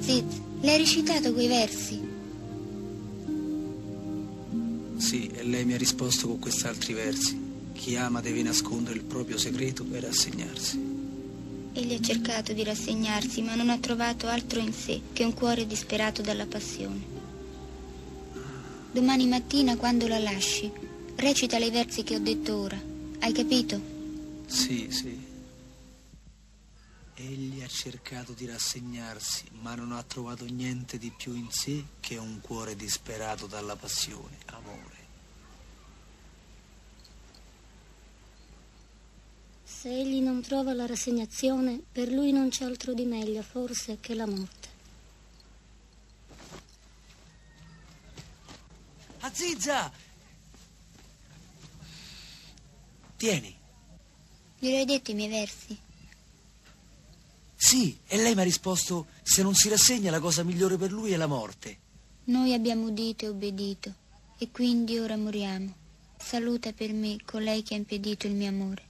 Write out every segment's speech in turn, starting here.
Ziz, le hai recitato quei versi? Sì, e lei mi ha risposto con quest'altri versi. Chi ama deve nascondere il proprio segreto e rassegnarsi. Egli ha cercato di rassegnarsi, ma non ha trovato altro in sé che un cuore disperato dalla passione. Domani mattina, quando la lasci, recita i versi che ho detto ora. Hai capito? Sì, sì. Egli ha cercato di rassegnarsi, ma non ha trovato niente di più in sé che un cuore disperato dalla passione, amore. Se egli non trova la rassegnazione, per lui non c'è altro di meglio, forse, che la morte. Azizza! Tieni. Glielo hai detto i miei versi? Sì, e lei mi ha risposto, se non si rassegna la cosa migliore per lui è la morte. Noi abbiamo udito e obbedito, e quindi ora moriamo. Saluta per me colei che ha impedito il mio amore.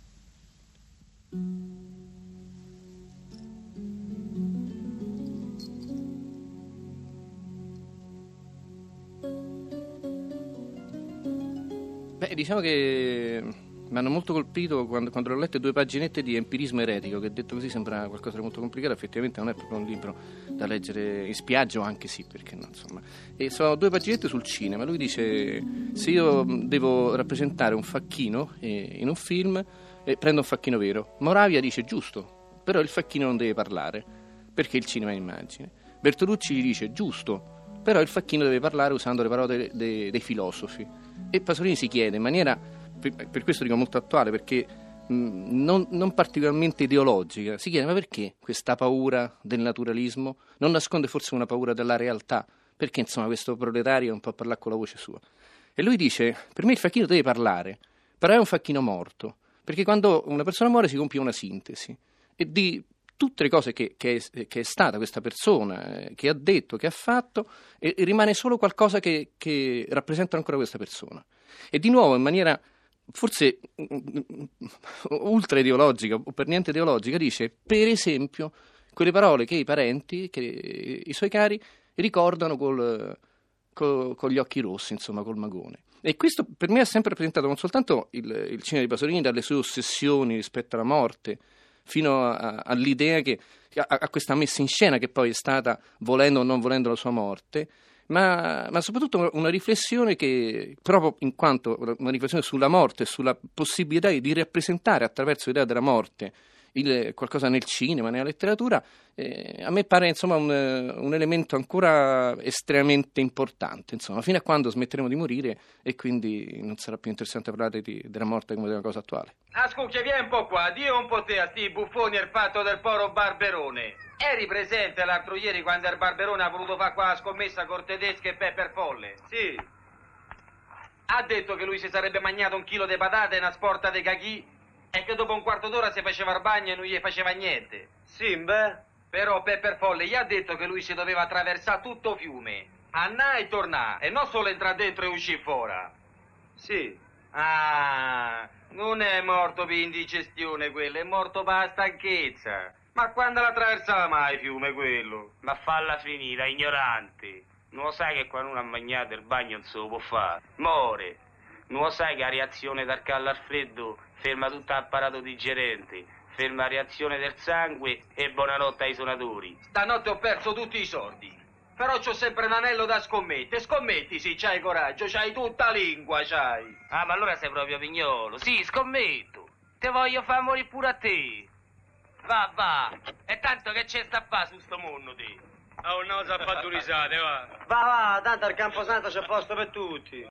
Beh, diciamo che mi hanno molto colpito quando, quando ho letto due paginette di empirismo eretico, che detto così sembra qualcosa di molto complicato, effettivamente non è proprio un libro da leggere in spiaggia, o anche sì, perché no, insomma. E sono due paginette sul cinema. Lui dice: Se io devo rappresentare un facchino eh, in un film, eh, prendo un facchino vero. Moravia dice: giusto, però il facchino non deve parlare, perché il cinema è immagine. Bertolucci gli dice: giusto, però il facchino deve parlare usando le parole de, de, dei filosofi. E Pasolini si chiede in maniera, per, questo dico molto attuale, perché non, non, particolarmente ideologica, si chiede ma perché questa paura del naturalismo non nasconde forse una paura della realtà? Perché insomma questo proletario non può parlare con la voce sua? E lui dice, per me il facchino deve parlare, però è un facchino morto, perché quando una persona muore si compie una sintesi e di tutte le cose che, che, è, che, è, stata questa persona, eh, che ha detto, che ha fatto, e, e rimane solo qualcosa che, che, rappresenta ancora questa persona. E di nuovo, in maniera forse ultra ideologica o per niente ideologica, dice, per esempio, quelle parole che i parenti, che i suoi cari, ricordano col, col, con gli occhi rossi, insomma, col magone. E questo per me ha sempre rappresentato non soltanto il, il cinema di Pasolini dalle sue ossessioni rispetto alla morte, fino a, a, all'idea che a, a, questa messa in scena che poi è stata, volendo o non volendo, la sua morte, ma, ma, soprattutto una riflessione che, proprio in quanto una riflessione sulla morte, sulla possibilità di rappresentare attraverso l'idea della morte il, qualcosa nel cinema, nella letteratura, eh, a me pare insomma, un, un, elemento ancora estremamente importante, insomma, fino a quando smetteremo di morire e quindi non sarà più interessante parlare di, della morte come di una cosa attuale. Ascolti, vieni un po' qua, Dio un po' te a sti buffoni al fatto del poro Barberone. Eri presente l'altro ieri quando il Barberone ha voluto fare qua la scommessa con tedesche e Pepper Folle? Sì. Ha detto che lui si sarebbe mangiato un chilo di patate e una sporta di cachì e che dopo un quarto d'ora si faceva il bagno e non gli faceva niente. Sì, beh. Però Pepper Folle gli ha detto che lui si doveva attraversare tutto fiume. Andà e tornà, e non solo entrare dentro e uscire fuori. Sì. Ah, non è morto per indigestione quello, è morto per la stanchezza. Ma quando l'attraversava mai fiume quello? Ma falla finita, ignorante. Non lo sai che quando uno ha mangiato il bagno non se lo può fare? More. Non lo sai che la reazione dal caldo al freddo ferma tutto l'apparato digerente, ferma la reazione del sangue e buonanotte ai suonatori. Stanotte ho perso tutti i soldi. Però c'ho sempre un anello da scommette. Scommetti, sì, c'hai coraggio, c'hai tutta lingua, c'hai. Ah, ma allora sei proprio pignolo. Sì, scommetto. Te voglio far morire pure a te. Va, va. E tanto che c'è sta fa su sto mondo, te. Oh, no, sa fatturisate, va. Va, va, tanto al Camposanto c'è posto per tutti.